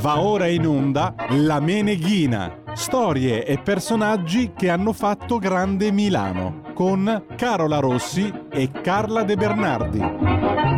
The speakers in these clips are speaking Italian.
Va ora in onda La Meneghina, storie e personaggi che hanno fatto grande Milano, con Carola Rossi e Carla De Bernardi.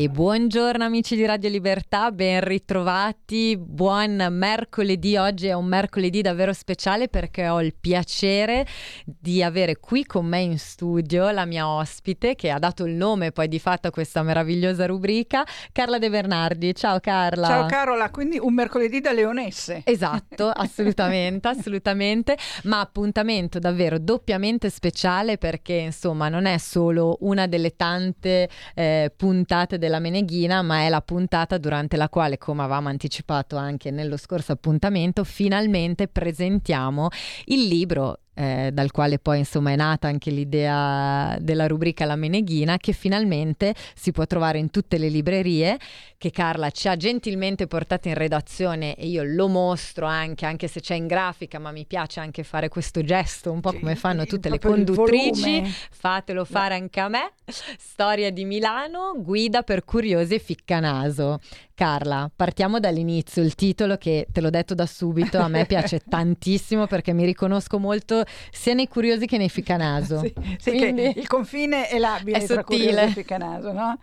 E buongiorno amici di Radio Libertà, ben ritrovati, buon mercoledì, oggi è un mercoledì davvero speciale perché ho il piacere di avere qui con me in studio la mia ospite che ha dato il nome poi di fatto a questa meravigliosa rubrica, Carla De Bernardi. Ciao Carla. Ciao Carola, quindi un mercoledì da leonesse. Esatto, assolutamente, assolutamente, ma appuntamento davvero doppiamente speciale perché insomma non è solo una delle tante eh, puntate del della Meneghina, ma è la puntata durante la quale, come avevamo anticipato anche nello scorso appuntamento, finalmente presentiamo il libro eh, dal quale poi insomma è nata anche l'idea della rubrica La Meneghina che finalmente si può trovare in tutte le librerie che Carla ci ha gentilmente portato in redazione e io lo mostro anche anche se c'è in grafica ma mi piace anche fare questo gesto un po' come fanno tutte le conduttrici. fatelo fare anche a me. Storia di Milano guida per curiosi e ficcanaso Carla, partiamo dall'inizio, il titolo che te l'ho detto da subito, a me piace tantissimo perché mi riconosco molto sia nei curiosi che nei ficcanaso. sì, sì Quindi... il confine è labile è tra curiosi e ficcanaso, no?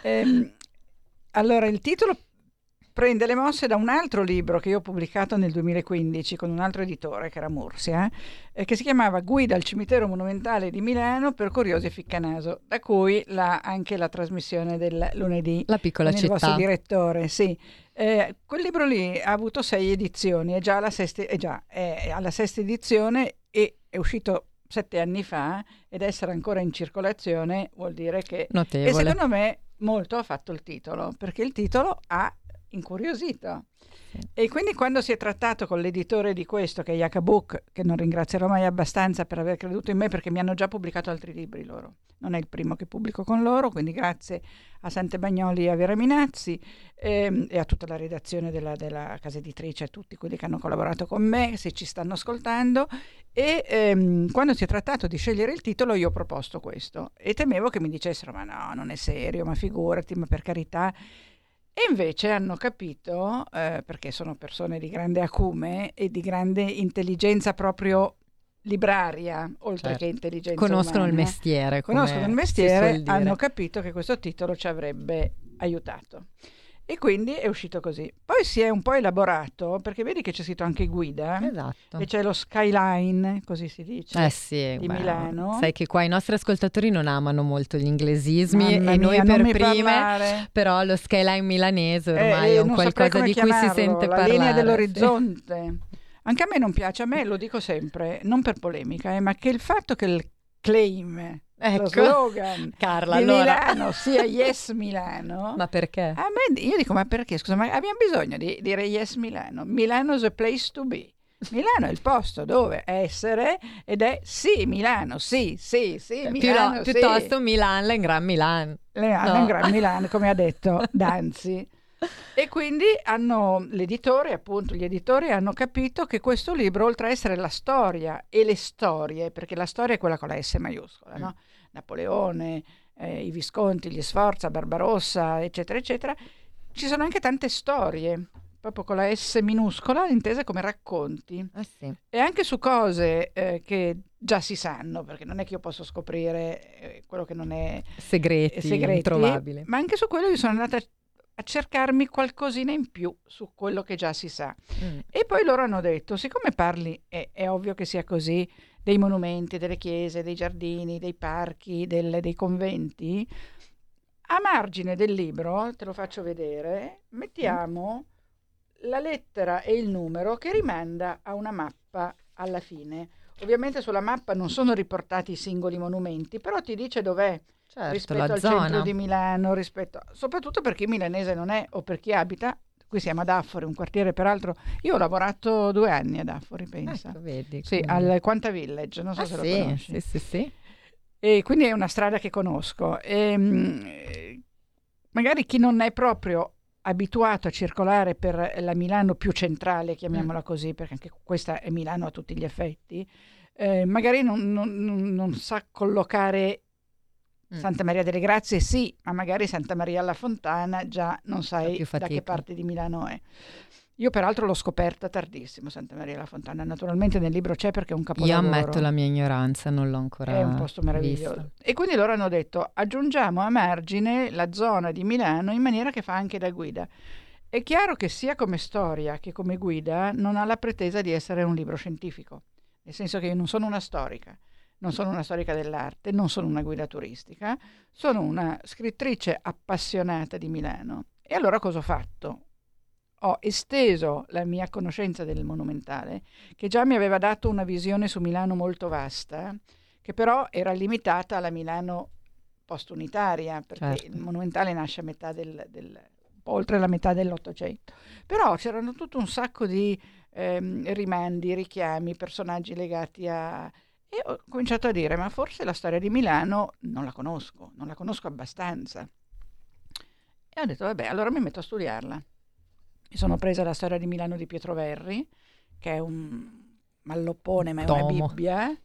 Ehm, allora, il titolo prende le mosse da un altro libro che io ho pubblicato nel 2015 con un altro editore che era Mursia, eh, che si chiamava Guida al cimitero monumentale di Milano per curiosi e ficcanaso, da cui la, anche la trasmissione del lunedì. La piccola città. Il vostro direttore, sì. Eh, quel libro lì ha avuto sei edizioni, è già alla sesta, è già, è alla sesta edizione e è uscito sette anni fa ed essere ancora in circolazione vuol dire che... Notevole. E secondo me molto ha fatto il titolo, perché il titolo ha incuriosito. E quindi quando si è trattato con l'editore di questo, che è Yakabuk, che non ringrazierò mai abbastanza per aver creduto in me perché mi hanno già pubblicato altri libri loro, non è il primo che pubblico con loro, quindi grazie a Sante Bagnoli e a Vera Minazzi ehm, e a tutta la redazione della, della, casa editrice, a tutti quelli che hanno collaborato con me, se ci stanno ascoltando. E ehm, quando si è trattato di scegliere il titolo io ho proposto questo e temevo che mi dicessero ma no, non è serio, ma figurati, ma per carità e invece hanno capito, eh, perché sono persone di grande acume e di grande intelligenza proprio libraria, oltre certo. che intelligenza Conoscono umana, il mestiere. Conoscono il mestiere, hanno capito che questo titolo ci avrebbe aiutato. E quindi è uscito così. Poi si è un po' elaborato, perché vedi che c'è scritto anche guida. Esatto. E c'è lo skyline, così si dice, eh sì, di beh, Milano. Sai che qua i nostri ascoltatori non amano molto gli inglesismi Mamma e mia, noi per prime, parlare. però lo skyline milanese ormai eh, è un qualcosa di cui si sente la parlare. La linea dell'orizzonte. Anche a me non piace, a me lo dico sempre, non per polemica, eh, ma che il fatto che il claim Ecco. lo slogan Carla, di allora. Milano sia Yes Milano. ma perché? A me, io dico, ma perché? Scusa, ma abbiamo bisogno di dire Yes Milano. Milano is a place to be. Milano è il posto dove essere ed è sì Milano, sì, sì, sì, Milano, Più, Piuttosto sì. Milan, la Gran Milan. Le no. Gran Milan, come ha detto Danzi. E quindi hanno, l'editore, appunto, gli editori hanno capito che questo libro, oltre a essere la storia e le storie, perché la storia è quella con la S maiuscola, no? Napoleone, eh, i Visconti, gli Sforza, Barbarossa, eccetera, eccetera, ci sono anche tante storie, proprio con la S minuscola, intese come racconti. Ah, sì. E anche su cose eh, che già si sanno, perché non è che io posso scoprire eh, quello che non è segreti, segreti introvabile. Ma anche su quello io sono andata a cercarmi qualcosina in più su quello che già si sa. Mm. E poi loro hanno detto, siccome parli, è, è, ovvio che sia così, dei monumenti, delle chiese, dei giardini, dei parchi, del, dei conventi, a margine del libro, te lo faccio vedere, mettiamo mm. la lettera e il numero che rimanda a una mappa alla fine. Ovviamente sulla mappa non sono riportati i singoli monumenti, però ti dice dov'è certo, rispetto al zona. centro di Milano, rispetto, soprattutto per chi milanese non è o per chi abita. Qui siamo ad Affori, un quartiere peraltro. Io ho lavorato due anni ad Affori, pensa. Ecco, vedi, sì, al Quanta Village, non so ah, se sì, lo conosci. Sì, sì, sì. E quindi è una strada che conosco. E, mh, magari chi non è proprio abituato a circolare per la Milano più centrale, chiamiamola mm. così, perché anche questa è Milano a tutti gli effetti, eh, magari non, non, non, sa collocare. Santa Maria delle Grazie sì, ma magari Santa Maria alla Fontana già non sai da che parte di Milano è. Io peraltro l'ho scoperta tardissimo, Santa Maria della Fontana. Naturalmente nel libro c'è perché è un capolavoro. Io ammetto la mia ignoranza, non l'ho ancora È un posto meraviglioso. Visto. E quindi loro hanno detto aggiungiamo a margine la zona di Milano in maniera che fa anche da guida. È chiaro che sia come storia che come guida non ha la pretesa di essere un libro scientifico, nel senso che io non sono una storica, non sono una storica dell'arte, non sono una guida turistica, sono una scrittrice appassionata di Milano. E allora cosa ho fatto? ho esteso la mia conoscenza del monumentale, che già mi aveva dato una visione su Milano molto vasta, che però era limitata alla Milano post-unitaria, perché certo. il monumentale nasce a metà del, del oltre la metà dell'Ottocento. Però c'erano tutto un sacco di ehm, rimandi, richiami, personaggi legati a... E ho cominciato a dire, ma forse la storia di Milano non la conosco, non la conosco abbastanza. E ho detto, vabbè, allora mi metto a studiarla. Mi sono presa la storia di Milano di Pietro Verri, che è un malloppone, ma è Tomo. una Bibbia,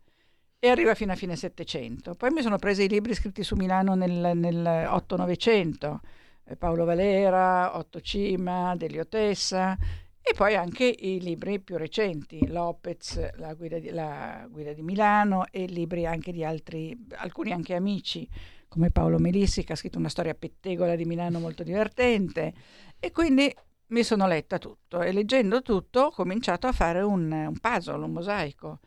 e arriva fino a fine Settecento. Poi mi sono presa i libri scritti su Milano nel, nel 8-900, eh, Paolo Valera, Otto Cima, Delio Tessa, e poi anche i libri più recenti, Lopez, la guida, di, la guida di Milano e libri anche di altri, alcuni anche amici, come Paolo Melissi, che ha scritto una storia pettegola di Milano molto divertente. E quindi mi sono letta tutto e leggendo tutto ho cominciato a fare un, un puzzle, un mosaico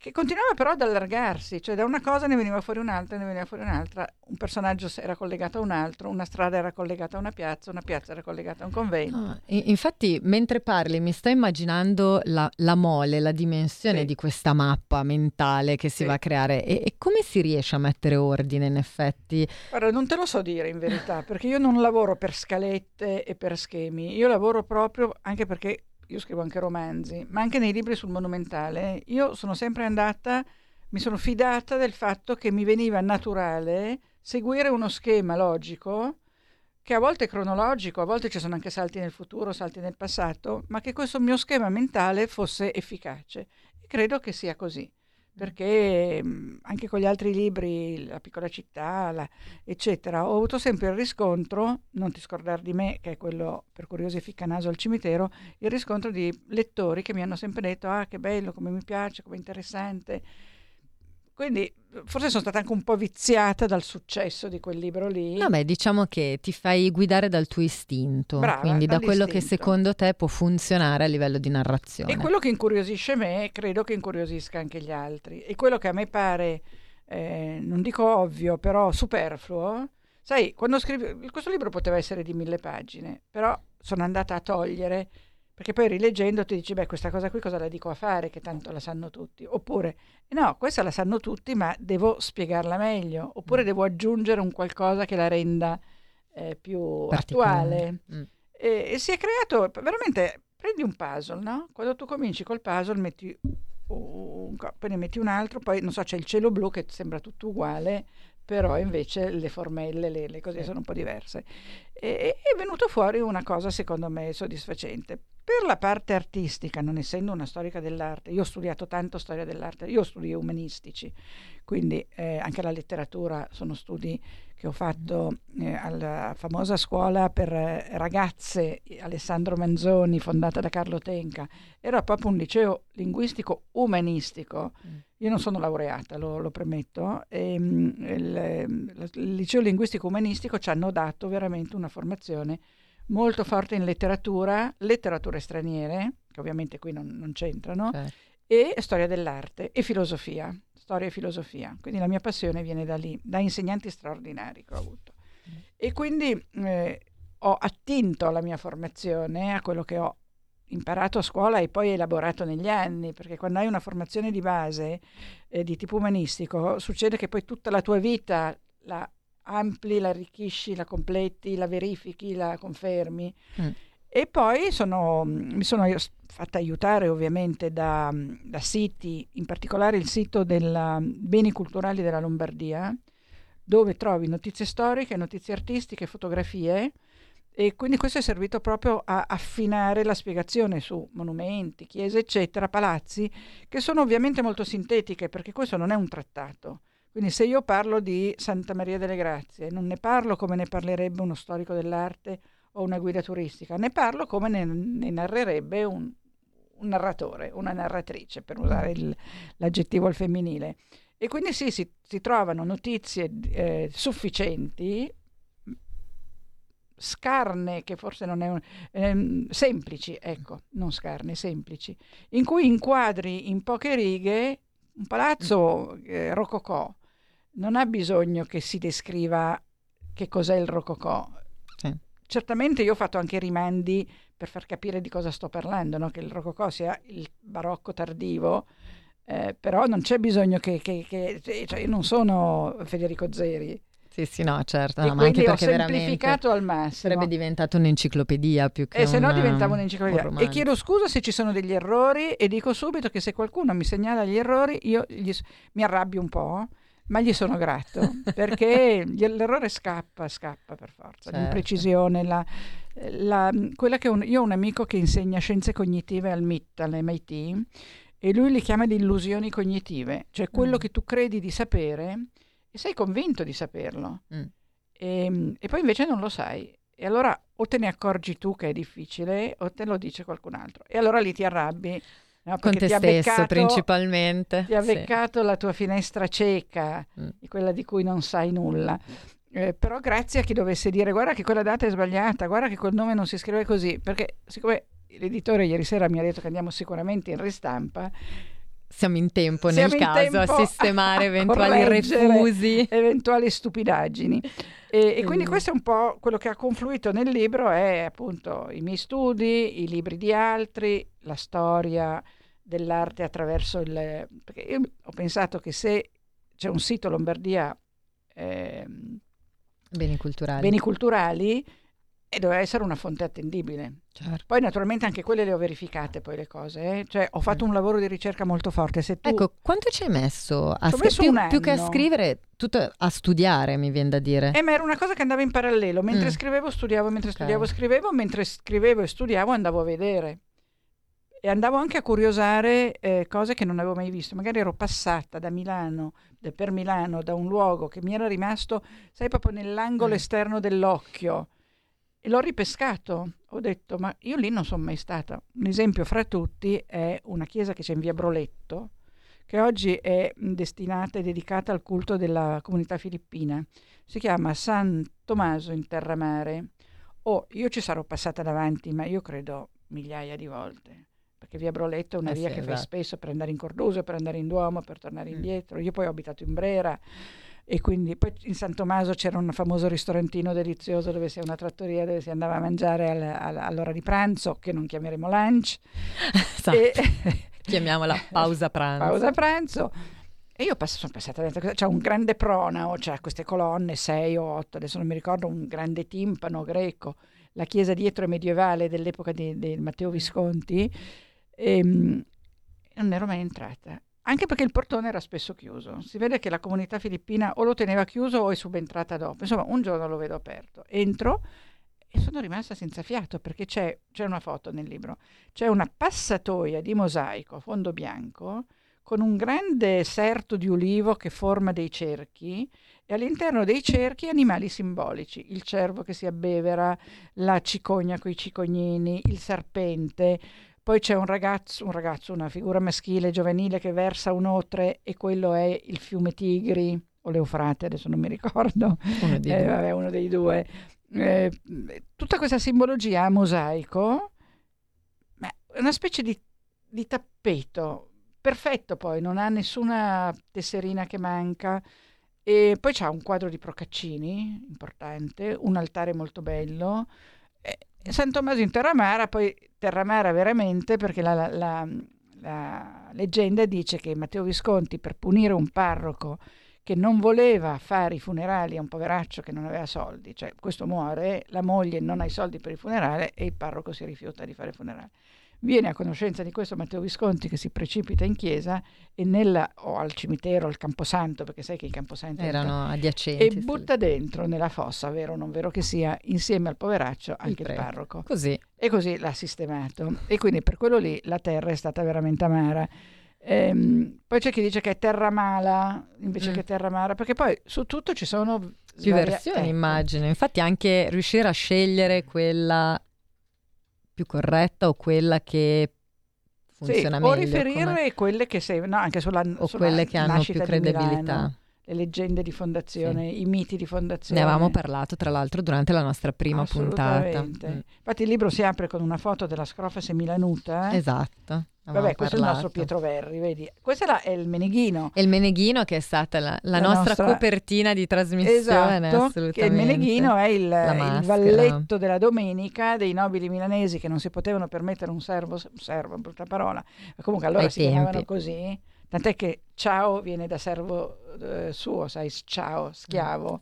che continuava però ad allargarsi, cioè da una cosa ne veniva fuori un'altra, ne veniva fuori un'altra, un personaggio era collegato a un altro, una strada era collegata a una piazza, una piazza era collegata a un convento. No, infatti, mentre parli, mi sto immaginando la, la mole, la dimensione sì. di questa mappa mentale che si sì. va a creare e, e, come si riesce a mettere ordine in effetti? Guarda, non te lo so dire in verità, perché io non lavoro per scalette e per schemi, io lavoro proprio anche perché io scrivo anche romanzi, ma anche nei libri sul monumentale, io sono sempre andata, mi sono fidata del fatto che mi veniva naturale seguire uno schema logico, che a volte è cronologico, a volte ci sono anche salti nel futuro, salti nel passato, ma che questo mio schema mentale fosse efficace. E credo che sia così perché mhmm, anche con gli altri libri, La piccola città, la, eccetera, ho avuto sempre il riscontro, non ti scordare di me, che è quello per curiosi ficca naso al cimitero, il riscontro di lettori che mi hanno sempre detto, ah che bello, come mi piace, come interessante. Quindi forse sono stata anche un po' viziata dal successo di quel libro lì. No, beh, diciamo che ti fai guidare dal tuo istinto, Brava, quindi da quello che secondo te può funzionare a livello di narrazione. E quello che incuriosisce me, credo che incuriosisca anche gli altri. E quello che a me pare, eh, non dico ovvio, però superfluo, sai, quando scrivi, questo libro poteva essere di mille pagine, però sono andata a togliere perché poi rileggendo ti dici, beh, questa cosa qui cosa la dico a fare, che tanto la sanno tutti. Oppure, no, questa la sanno tutti, ma devo spiegarla meglio. Oppure mm. devo aggiungere un qualcosa che la renda eh, più attuale. Mm. E, e, si è creato, veramente, prendi un puzzle, no? Quando tu cominci col puzzle metti un, poi ne metti un altro, poi non so, c'è il cielo blu che sembra tutto uguale, però invece le formelle, le, le cose sono un po' diverse. E, è venuto fuori una cosa secondo me soddisfacente. Per la parte artistica, non essendo una storica dell'arte, io ho studiato tanto storia dell'arte, io ho studi umanistici, quindi eh, anche la letteratura sono studi che ho fatto eh, alla famosa scuola per eh, ragazze Alessandro Manzoni, fondata da Carlo Tenca. Era proprio un liceo linguistico umanistico. Mm. Io non sono laureata, lo, lo premetto. E, um, il, il, liceo linguistico umanistico ci hanno dato veramente una formazione molto forte in letteratura, letterature straniere, che ovviamente qui non, non c'entrano, certo. e storia dell'arte e filosofia, storia e filosofia. Quindi la mia passione viene da lì, da insegnanti straordinari che ho avuto. Mm. E quindi eh, ho attinto la mia formazione a quello che ho imparato a scuola e poi elaborato negli anni, perché quando hai una formazione di base eh, di tipo umanistico, succede che poi tutta la tua vita la ampli, la arricchisci, la completi, la verifichi, la confermi. Mm. E poi sono, mi sono fatta aiutare ovviamente da, da, siti, in particolare il sito dei beni culturali della Lombardia, dove trovi notizie storiche, notizie artistiche, fotografie e quindi questo è servito proprio a affinare la spiegazione su monumenti, chiese, eccetera, palazzi, che sono ovviamente molto sintetiche perché questo non è un trattato Quindi se io parlo di Santa Maria delle Grazie, non ne parlo come ne parlerebbe uno storico dell'arte o una guida turistica, ne parlo come ne, ne narrerebbe un, un, narratore, una narratrice, per usare il, l'aggettivo al femminile. E quindi sì, si, si trovano notizie eh, sufficienti scarne, che forse non è un, ehm, semplici, ecco, non scarne, semplici, in cui inquadri in poche righe un palazzo eh, rococò. Non ha bisogno che si descriva che cos'è il rococò. Sì. Certamente io ho fatto anche rimandi per far capire di cosa sto parlando, no? che il rococò sia il barocco tardivo, eh, però non c'è bisogno che, che, che cioè io non sono Federico Zeri, sì, sì, no, certo, no, ma anche perché semplificato al massimo. Sarebbe diventato un'enciclopedia più che E se no diventava un'enciclopedia. Un e chiedo scusa se ci sono degli errori e dico subito che se qualcuno mi segnala gli errori io gli, mi arrabbio un po', ma gli sono grato perché l'errore scappa, scappa per forza. Certo. L'imprecisione, la, la, quella che un, io ho un amico che insegna scienze cognitive al MIT, all'MIT, e lui li chiama di illusioni cognitive, cioè quello mm. che tu credi di sapere e sei convinto di saperlo. Mm. E, ehm, e, poi invece non lo sai. E allora o te ne accorgi tu che è difficile o te lo dice qualcun altro. E allora lì ti arrabbi. No, Con te stesso beccato, principalmente. Ti ha beccato sì. la tua finestra cieca, mm. quella di cui non sai nulla. Eh, però grazie a chi dovesse dire guarda che quella data è sbagliata, guarda che quel nome non si scrive così, perché siccome l'editore ieri sera mi ha detto che andiamo sicuramente in ristampa, siamo in tempo siamo nel in caso tempo a sistemare a eventuali refusi, eventuali stupidaggini. E, e, quindi questo è un po' quello che ha confluito nel libro, è appunto i miei studi, i libri di altri, la storia dell'arte attraverso il... perché io ho pensato che se c'è un sito Lombardia... Eh, beni culturali. Beni culturali e doveva essere una fonte attendibile. Certo. Poi naturalmente anche quelle le ho verificate poi le cose, eh? cioè ho fatto un lavoro di ricerca molto forte. Se tu... Ecco, quanto ci hai messo? A scri- messo più, più, che a scrivere, tutto a studiare mi viene da dire. Eh, ma era una cosa che andava in parallelo, mentre mm. scrivevo studiavo, mentre okay. studiavo scrivevo, mentre scrivevo e studiavo andavo a vedere. E andavo anche a curiosare eh, cose che non avevo mai visto. Magari ero passata da Milano, per Milano, da un luogo che mi era rimasto, sai, proprio nell'angolo mm. esterno dell'occhio e l'ho ripescato. Ho detto, ma io lì non sono mai stata. Un esempio fra tutti è una chiesa che c'è in via Broletto, che oggi è destinata e dedicata al culto della comunità filippina. Si chiama San Tommaso in Terramare. Oh, io ci sarò passata davanti, ma io credo migliaia di volte. Perché via Broletto è una eh via sì, che esatto. fai spesso per andare in Corduso, per andare in Duomo, per tornare mm. indietro. Io poi ho abitato in Brera e quindi poi in San Tommaso c'era un famoso ristorantino delizioso dove sia una trattoria dove si andava a mangiare al, al, all'ora di pranzo che non chiameremo lunch esatto. e, chiamiamola pausa pranzo pausa pranzo e io passo, sono passata dentro, c'è un grande pronao, c'è queste colonne, sei o otto, adesso non mi ricordo, un grande timpano greco, la chiesa dietro è medievale dell'epoca di, di Matteo Visconti, e, ehm, non ero mai entrata anche perché il portone era spesso chiuso. Si vede che la comunità filippina o lo teneva chiuso o è subentrata dopo. Insomma, un giorno lo vedo aperto. Entro e sono rimasta senza fiato perché c'è, c'è una foto nel libro. C'è una passatoia di mosaico a fondo bianco con un grande serto di ulivo che forma dei cerchi e all'interno dei cerchi animali simbolici, il cervo che si abbevera, la cicogna con i cicognini, il serpente, poi c'è un ragazzo, un ragazzo, una figura maschile giovanile che versa un otre e quello è il fiume Tigri o l'Eufrate, adesso non mi ricordo, uno, eh, vabbè, uno dei due. Eh, tutta questa simbologia a mosaico è una specie di, di tappeto perfetto poi, non ha nessuna tesserina che manca. E poi c'è un quadro di Procaccini importante, un altare molto bello. San Tommaso in Terramara, poi Terramara veramente, perché la, la, la, leggenda dice che Matteo Visconti, per punire un parroco che non voleva fare i funerali a un poveraccio che non aveva soldi, cioè questo muore, la moglie non ha i soldi per il funerale e il parroco si rifiuta di fare il funerale viene a conoscenza di questo Matteo Visconti che si precipita in chiesa e nella, o al cimitero, al Camposanto, perché sai che i Camposanti erano adiacenti. E butta dentro nella fossa, vero o non vero che sia, insieme al poveraccio anche il, il parroco. Così. E così l'ha sistemato. E quindi per quello lì la terra è stata veramente amara. Ehm, poi c'è chi dice che è terra mala invece Mm. che terra amara, perché poi su tutto ci sono Più versioni, ecco. immagino. Infatti anche riuscire a scegliere quella più corretta o quella che Sì, funziona o meglio. riferire come- quelle che sei, no, anche sulla, o sulla quelle che hanno più credibilità. Le leggende di fondazione, i miti di fondazione. Ne avevamo parlato tra l'altro durante la nostra prima puntata. Mm. Infatti il libro si apre con una foto della scrofa semilanuta. Esatto. avevamo Vabbè, questo è il nostro parlato. Pietro Verri, vedi. Questo è, è il Meneghino. E il Meneghino che è stata la, la La nostra, nostra- copertina di trasmissione, Esatto, assolutamente. che il Meneghino è il, il valletto della domenica dei nobili milanesi che non si potevano permettere un servo, un servo, brutta parola, ma comunque allora Ai si chiamavano tempi. così, tant'è che ciao viene da servo eh, suo, sai, ciao, schiavo,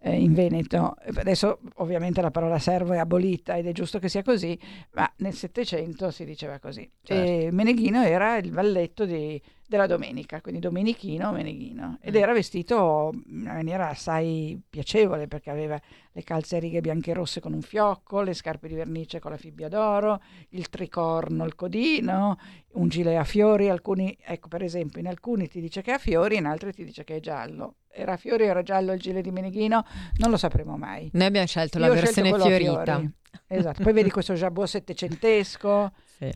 eh, in Veneto. Adesso ovviamente la parola servo è abolita ed è giusto che sia così, ma nel Settecento si diceva così. Certo. E Meneghino era il valletto di- della domenica, quindi domenichino, Meneghino, ed Mm. era vestito in una maniera assai piacevole perché aveva le calze a righe bianche e rosse con un fiocco, le scarpe di vernice con la fibbia d'oro, il tricorno, il codino, un gilet a fiori, alcuni, ecco per esempio, in alcuni ti dice che è a fiori, in altri ti dice che è giallo. Era a fiori o era giallo il gilet di Meneghino? Non lo sapremo mai. Noi abbiamo scelto Io la scelto versione a fiorita. fiori. Esatto, poi vedi questo jabot settecentesco, Sì,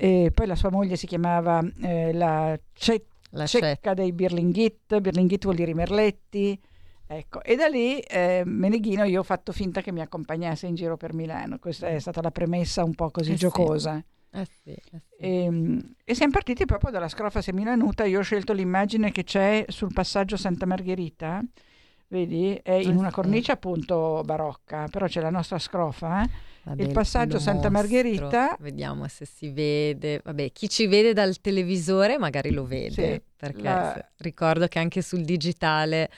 e poi la sua moglie si chiamava eh, la Ce- la cecca cecca. dei Birlinghit, Birlinghit vuol dire i merletti, ecco, e da lì eh, Meneghino io ho fatto finta che mi accompagnasse in giro per Milano, questa è stata la premessa un po' così Eh sì. giocosa. Eh sì, eh sì. E, e siamo partiti proprio dalla scrofa semilanuta. Io ho scelto l'immagine che c'è sul passaggio Santa Margherita. Vedi? È in una cornice appunto barocca, però c'è la nostra scrofa. eh. Vabbè, il passaggio lo Santa. Margherita. Vediamo se si vede. Vabbè, chi ci vede dal televisore magari lo vede, Sì, perché la- ricordo che anche sul digitale,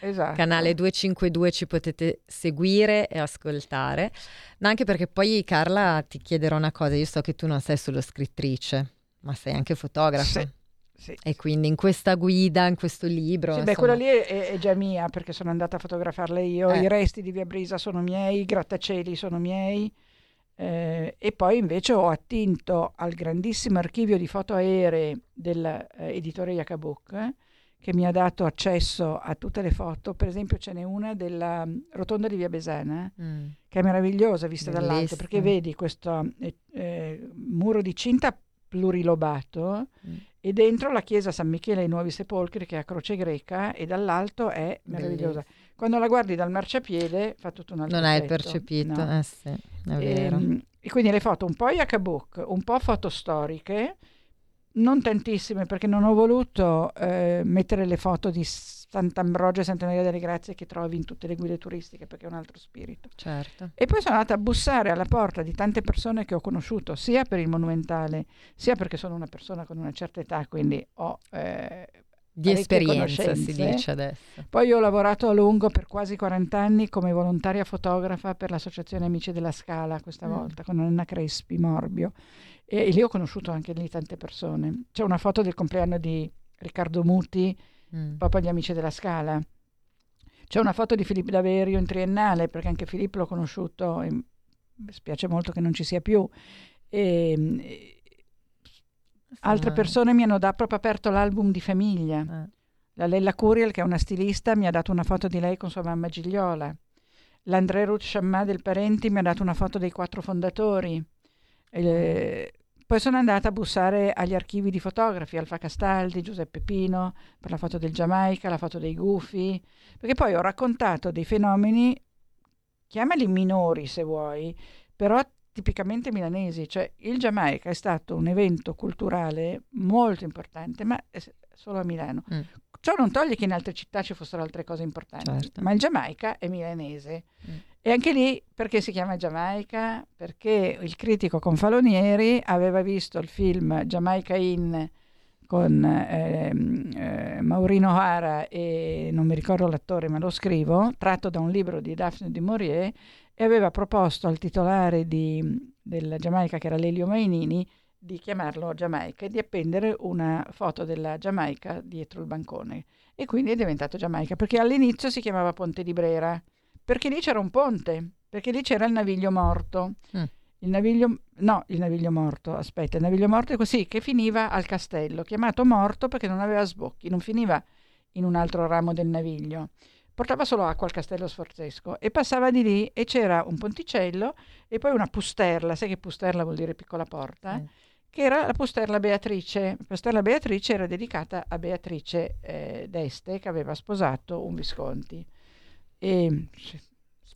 Esatto. canale 252, ci potete seguire e ascoltare. Ma anche perché poi Carla ti chiederò una cosa, io so che tu non sei solo scrittrice, ma sei anche fotografa. Sì, sì. E quindi in questa guida, in questo libro... Sì, beh, insomma, quella lì è, è- già mia perché sono andata a fotografarle io. Eh. I resti di Via Brisa sono miei, i grattacieli sono miei. eh, e poi invece ho attinto al grandissimo archivio di foto aeree dell'editore Yakabuk eh, che mi ha dato accesso a tutte le foto. Per esempio, ce n'è una della mm, rotonda di Via Besana mm, che è meravigliosa vista dall'alto Bellissima. perché vedi questo eh, eh, muro di cinta plurilobato Mm. e dentro la chiesa San Michele ai Nuovi Sepolcri che è a croce greca e dall'alto è meravigliosa. Quando la guardi dal marciapiede fa tutto un altro non hai percepito, No. eh sì, è vero. Ehm, E, quindi le foto un po' Yakabuk, un po' foto storiche, non tantissime perché non ho voluto eh, mettere le foto di Sant'Ambrogio e Santa Maria delle Grazie che trovi in tutte le guide turistiche perché è un altro spirito. Certo. E poi sono andata a bussare alla porta di tante persone che ho conosciuto, sia per il monumentale, sia perché sono una persona con una certa età, quindi ho... eh, Di esperienza si dice adesso. Poi ho lavorato a lungo per quasi 40 anni come volontaria fotografa per l'Associazione Amici della Scala, questa Mm. volta, con Anna Crespi Morbio. E, e lì ho conosciuto anche lì tante persone. C'è una foto del compleanno di Riccardo Muti, Mm. proprio agli Amici della Scala. C'è una foto di Filippo Daverio in triennale, perché anche Filippo l'ho conosciuto, e mi spiace molto che non ci sia più. E, e altre persone mi hanno da- proprio aperto l'album di famiglia. eh, La Lella Curiel, che è una stilista, mi ha dato una foto di lei con sua mamma Gigliola. L'André Ruth Chammat del Parenti mi ha dato una foto dei quattro fondatori. Eh, poi sono andata a bussare agli archivi di fotografi, Alfa Castaldi, Giuseppe Pino, per la foto del Giamaica, la foto dei Gufi, perché poi ho raccontato dei fenomeni, chiamali minori se vuoi, però tipicamente milanesi, cioè il Giamaica è stato un evento culturale molto importante, ma solo a Milano. Mm. Ciò non toglie che in altre città ci fossero altre cose importanti, Certo. ma il Giamaica è milanese. Mm. E anche lì perché si chiama Giamaica? Perché il critico Confalonieri aveva visto il film Jamaica In con ehm, eh, Maurino Hara e non mi ricordo l'attore ma lo scrivo, tratto da un libro di Daphne du Maurier e aveva proposto al titolare di, della Giamaica che era Lelio Mainini di chiamarlo Giamaica e di appendere una foto della Giamaica dietro il bancone e quindi è diventato Giamaica perché all'inizio si chiamava Ponte di Brera perché lì c'era un ponte, perché lì c'era il naviglio morto. Mm. il naviglio, no, il naviglio morto, aspetta, il naviglio morto è così, che finiva al castello, chiamato morto perché non aveva sbocchi, non finiva in un altro ramo del naviglio. Portava solo acqua al castello sforzesco e passava di lì e c'era un ponticello e poi una pusterla, sai che pusterla vuol dire piccola porta? Eh. Che era la pusterla Beatrice. La pusterla Beatrice era dedicata a Beatrice eh, d'Este che aveva sposato un Visconti. E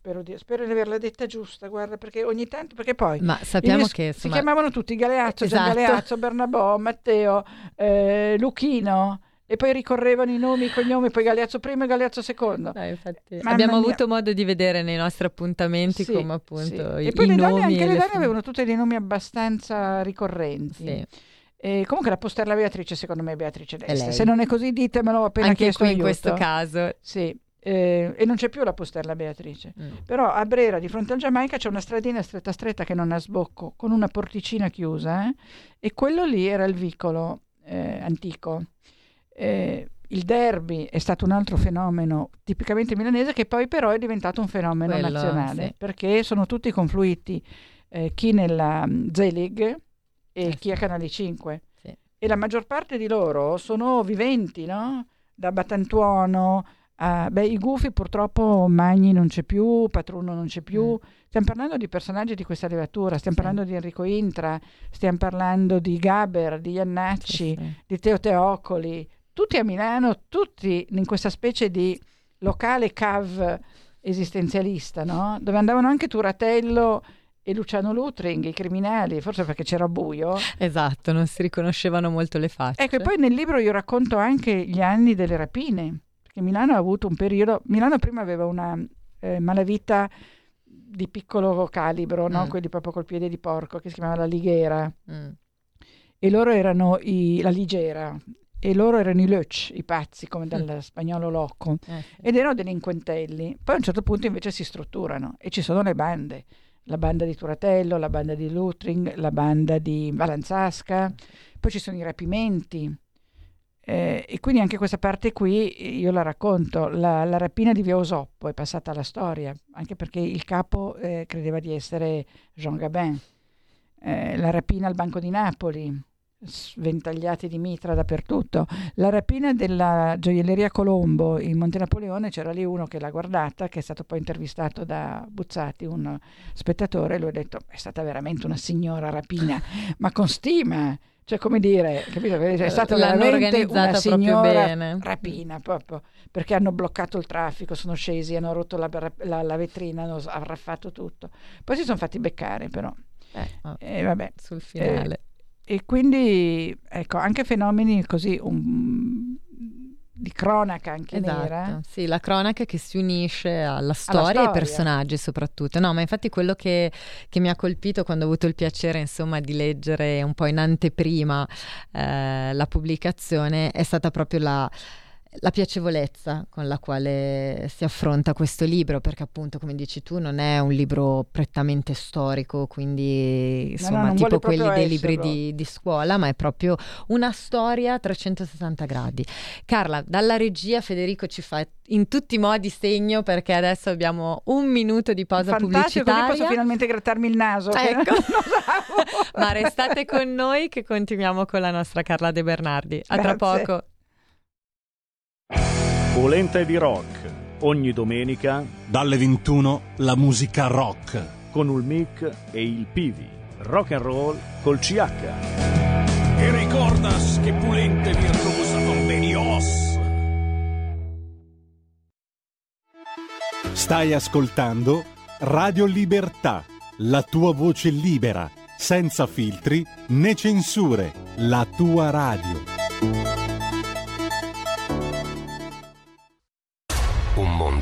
Spero di, spero di, averla detta giusta, guarda, perché ogni tanto, perché poi Ma sappiamo miei, che insomma, si chiamavano tutti Galeazzo, esatto. Gian Galeazzo, Bernabò, Matteo, eh, Luchino e poi ricorrevano i nomi, i cognomi, poi Galeazzo primo e Galeazzo secondo. Dai, abbiamo mia. avuto modo di vedere nei nostri appuntamenti sì, come appunto sì. i, e poi i le nomi. Donne, anche le donne avevano tutti dei nomi abbastanza ricorrenti. Sì. E comunque la posterla Beatrice, secondo me è Beatrice d'Este. Se non è così, ditemelo appena Anche chiesto aiuto. in questo caso. Sì. Eh, e non c'è più la posterla Beatrice. Mm. Però a Brera, di fronte al Giamaica, c'è una stradina stretta stretta che non ha sbocco, con una porticina chiusa, eh? e quello lì era il vicolo eh, antico. Eh, il derby è stato un altro fenomeno tipicamente milanese che poi però è diventato un fenomeno quello, nazionale, sì. perché sono tutti confluiti eh, chi nella Z-League e eh, chi a Canale 5. Sì. E la maggior parte di loro sono viventi, no? Da Battantuono Uh, beh, i gufi purtroppo Magni non c'è più, Patruno non c'è più. Mm. Stiamo parlando di personaggi di questa levatura, stiamo sì. parlando di Enrico Intra, stiamo parlando di Gaber, di Iannacci, sì, di Teo Teocoli, tutti a Milano, tutti in questa specie di locale cav esistenzialista, no? dove andavano anche Turatello e Luciano Lutring, i criminali, forse perché c'era buio. Esatto, non si riconoscevano molto le facce. Ecco, e poi nel libro io racconto anche gli anni delle rapine perché Milano ha avuto un periodo, Milano prima aveva una eh, malavita di piccolo calibro, no? mm. quelli proprio col piede di porco, che si chiamava la Lighera, mm. e loro erano i, la Ligera, e loro erano i Löch, i pazzi, come dal mm. spagnolo loco, eh, sì. ed erano delinquentelli. Poi a un certo punto invece si strutturano e ci sono le bande, la banda di Turatello, la banda di Lutring, la banda di Valanzasca, poi ci sono i rapimenti, eh, e quindi anche questa parte qui io la racconto. La, la, rapina di Via Osoppo è passata alla storia, anche perché il capo eh, credeva di essere Jean Gabin. Eh, la rapina al Banco di Napoli, sventagliati di mitra dappertutto. La rapina della gioielleria Colombo in Monte Napoleone, c'era lì uno che l'ha guardata, che è stato poi intervistato da Buzzati, un spettatore, e lui ha detto è stata veramente una signora rapina, ma con stima cioè, come dire, capito? È stata L'hanno veramente una signora rapina proprio, perché hanno bloccato il traffico, sono scesi, hanno rotto la, la, la vetrina, hanno arraffato tutto. Poi si sono fatti beccare, però. Eh, oh, e vabbè. Sul finale. Eh, e quindi, ecco, anche fenomeni così un, di cronaca anche esatto, nera. Sì, la cronaca che si unisce alla storia, storia. e ai personaggi soprattutto. No, ma infatti quello che, che, mi ha colpito quando ho avuto il piacere insomma di leggere un po' in anteprima eh, la pubblicazione è stata proprio la la piacevolezza con la quale si affronta questo libro, perché appunto, come dici tu, non è un libro prettamente storico, quindi insomma, no, no, tipo quelli dei libri di, di, scuola, ma è proprio una storia a 360 gradi. Carla, dalla regia Federico ci fa in tutti i modi segno perché adesso abbiamo un minuto di pausa Fantastico, pubblicitaria. posso finalmente grattarmi il naso. Ecco. ma restate con noi che continuiamo con la nostra Carla De Bernardi. A Grazie. tra poco. Polenta di rock. Ogni domenica dalle 21 la musica rock con il mic e il Pivi. Rock and roll col CH. E ricordas che Pulente virtuosa convenios. Stai ascoltando Radio Libertà, la tua voce libera, senza filtri né censure, la tua radio.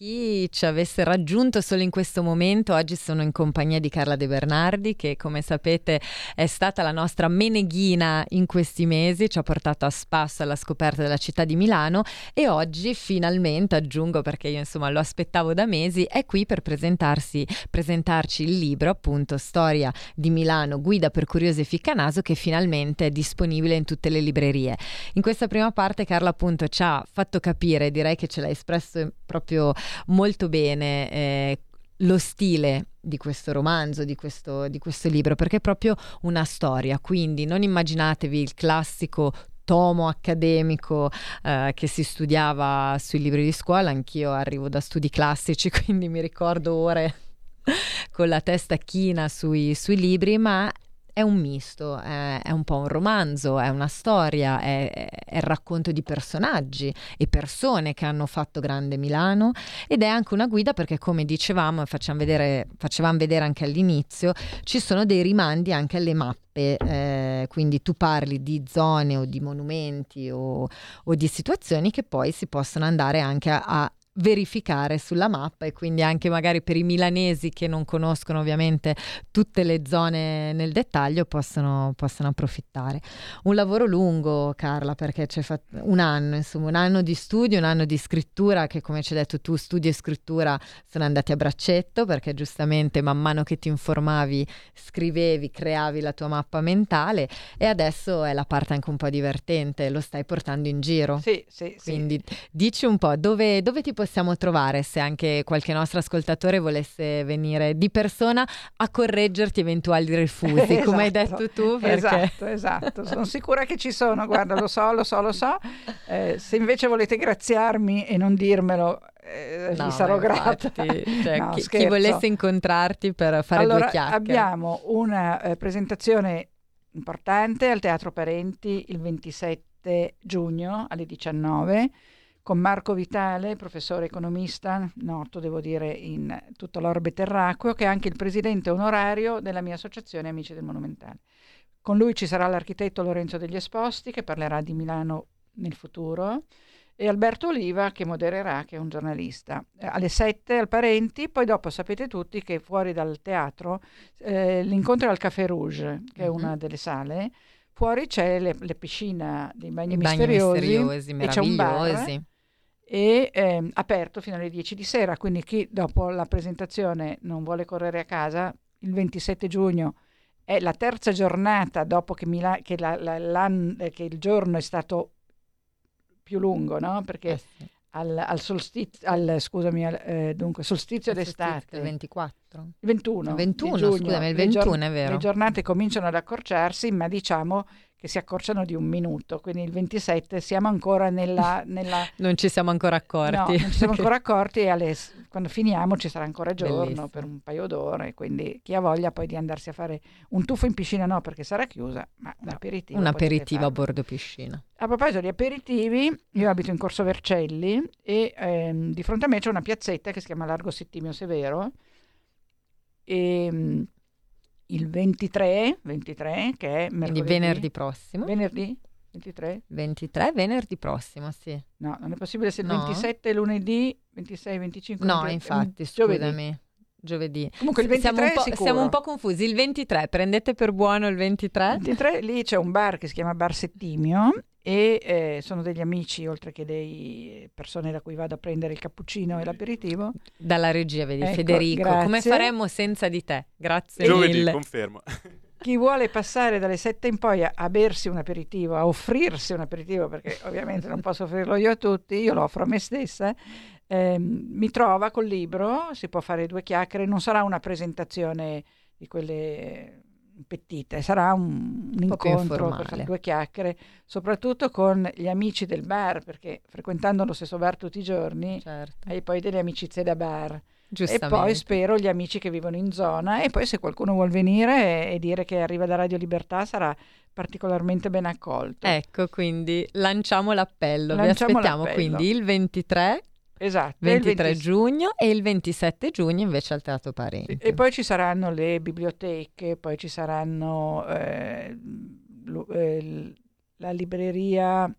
Chi ci avesse raggiunto solo in questo momento, oggi sono in compagnia di Carla De Bernardi, che come sapete è stata la nostra meneghina in questi mesi, ci ha portato a spasso alla scoperta della città di Milano e oggi finalmente, aggiungo perché io insomma lo aspettavo da mesi, è qui per presentarci il libro appunto Storia di Milano, guida per curiosi e ficcanaso che finalmente è disponibile in tutte le librerie. In questa prima parte Carla appunto ci ha fatto capire, direi che ce l'ha espresso proprio molto bene eh, lo stile di questo romanzo, di questo, di questo libro, perché è proprio una storia, quindi non immaginatevi il classico tomo accademico eh, che si studiava sui libri di scuola, anch'io arrivo da studi classici, quindi mi ricordo ore con la testa china sui, sui libri, ma è un misto, è, è, un po' un romanzo, è una storia, è, è, il racconto di personaggi e persone che hanno fatto grande Milano ed è anche una guida perché come dicevamo e facevamo vedere anche all'inizio, ci sono dei rimandi anche alle mappe, eh, quindi tu parli di zone o di monumenti o, o, di situazioni che poi si possono andare anche a, a verificare sulla mappa e quindi anche magari per i milanesi che non conoscono ovviamente tutte le zone nel dettaglio possono, possono approfittare. Un lavoro lungo Carla perché c'è fatto un anno, insomma un anno di studio, un anno di scrittura che come ci hai detto tu studio e scrittura sono andati a braccetto perché giustamente man mano che ti informavi scrivevi, creavi la tua mappa mentale e adesso è la parte anche un po' divertente, lo stai portando in giro. Sì, sì, quindi sì. dici un po' dove, dove ti possiamo possiamo trovare se anche qualche nostro ascoltatore volesse venire di persona a correggerti eventuali refusi, esatto, come hai detto tu. Perché... Esatto, esatto. Sono sicura che ci sono, guarda, lo so, lo so, lo so. Eh, se invece volete graziarmi e non dirmelo, eh, no, vi sarò grata. Cioè, no, chi, chi, volesse incontrarti per fare allora, due chiacchiere. Abbiamo una eh, presentazione importante al Teatro Parenti il 27 giugno alle 19 con Marco Vitale, professore economista, noto devo dire in tutto l'orbe terracqueo, che è anche il presidente onorario della mia associazione Amici del Monumentale. Con lui ci sarà l'architetto Lorenzo degli Esposti, che parlerà di Milano nel futuro, e Alberto Oliva, che modererà, che è un giornalista. Eh, alle 7 al Parenti, poi dopo sapete tutti che fuori dal teatro eh, l'incontro è al Café Rouge, che è una delle sale, fuori c'è le, le piscina dei bagni, I misteriosi, bagni misteriosi e c'è un bar e eh, aperto fino alle 10 di sera, quindi chi dopo la presentazione non vuole correre a casa, il 27 giugno è la terza giornata dopo che, Mila- che, la, la, che il giorno è stato più lungo, no? Perché eh sì. al, al, solstizio, al, scusami, al, eh, dunque, solstizio d'estate. Il 24? Il 21. 21, giugno, scusami, il 21 giorn- è vero. Le giornate cominciano ad accorciarsi, ma diciamo che si accorciano di un minuto, quindi il 27 siamo ancora nella... nella... non ci siamo ancora accorti. No, non ci siamo ancora accorti e alle... quando finiamo ci sarà ancora giorno Bellissimo. per un paio d'ore, quindi chi ha voglia poi di andarsi a fare un tuffo in piscina no perché sarà chiusa, ma un aperitivo. Un aperitivo a bordo piscina. A proposito di aperitivi, io abito in Corso Vercelli e ehm, di fronte a me c'è una piazzetta che si chiama Largo Settimio Severo e ehm, il 23, 23 che è mercoledì. Quindi venerdì prossimo. Venerdì? 23? 23, venerdì prossimo, sì. No, non è possibile se il no. 27 è lunedì, 26, 25... No, 23, infatti, scusami. Giovedì. Comunque il 23 siamo un, siamo un, po', confusi. Il 23, prendete per buono il 23? Il 23, lì c'è un bar che si chiama Bar Settimio e eh, sono degli amici oltre che dei persone da cui vado a prendere il cappuccino e l'aperitivo. Dalla regia, vedi, ecco, Federico, grazie. come faremmo senza di te? Grazie Giovedì, mille. confermo. Chi vuole passare dalle 7 in poi a, a, bersi un aperitivo, a offrirsi un aperitivo, perché ovviamente non posso offrirlo io a tutti, io lo offro a me stessa, eh, mi trova col libro, si può fare due chiacchiere, non sarà una presentazione di quelle pettite, sarà un, un incontro per fare due chiacchiere, soprattutto con gli amici del bar, perché frequentando lo stesso bar tutti i giorni certo. hai poi delle amicizie da bar. E poi spero gli amici che vivono in zona e poi se qualcuno vuol venire e, e dire che arriva da Radio Libertà sarà particolarmente ben accolto. Ecco, quindi lanciamo l'appello. Lanciamo Vi aspettiamo l'appello. quindi il 23 Esatto. 23 20... giugno e il 27 giugno invece al Teatro Parenti. E poi ci saranno le biblioteche, poi ci saranno eh, l- eh, la libreria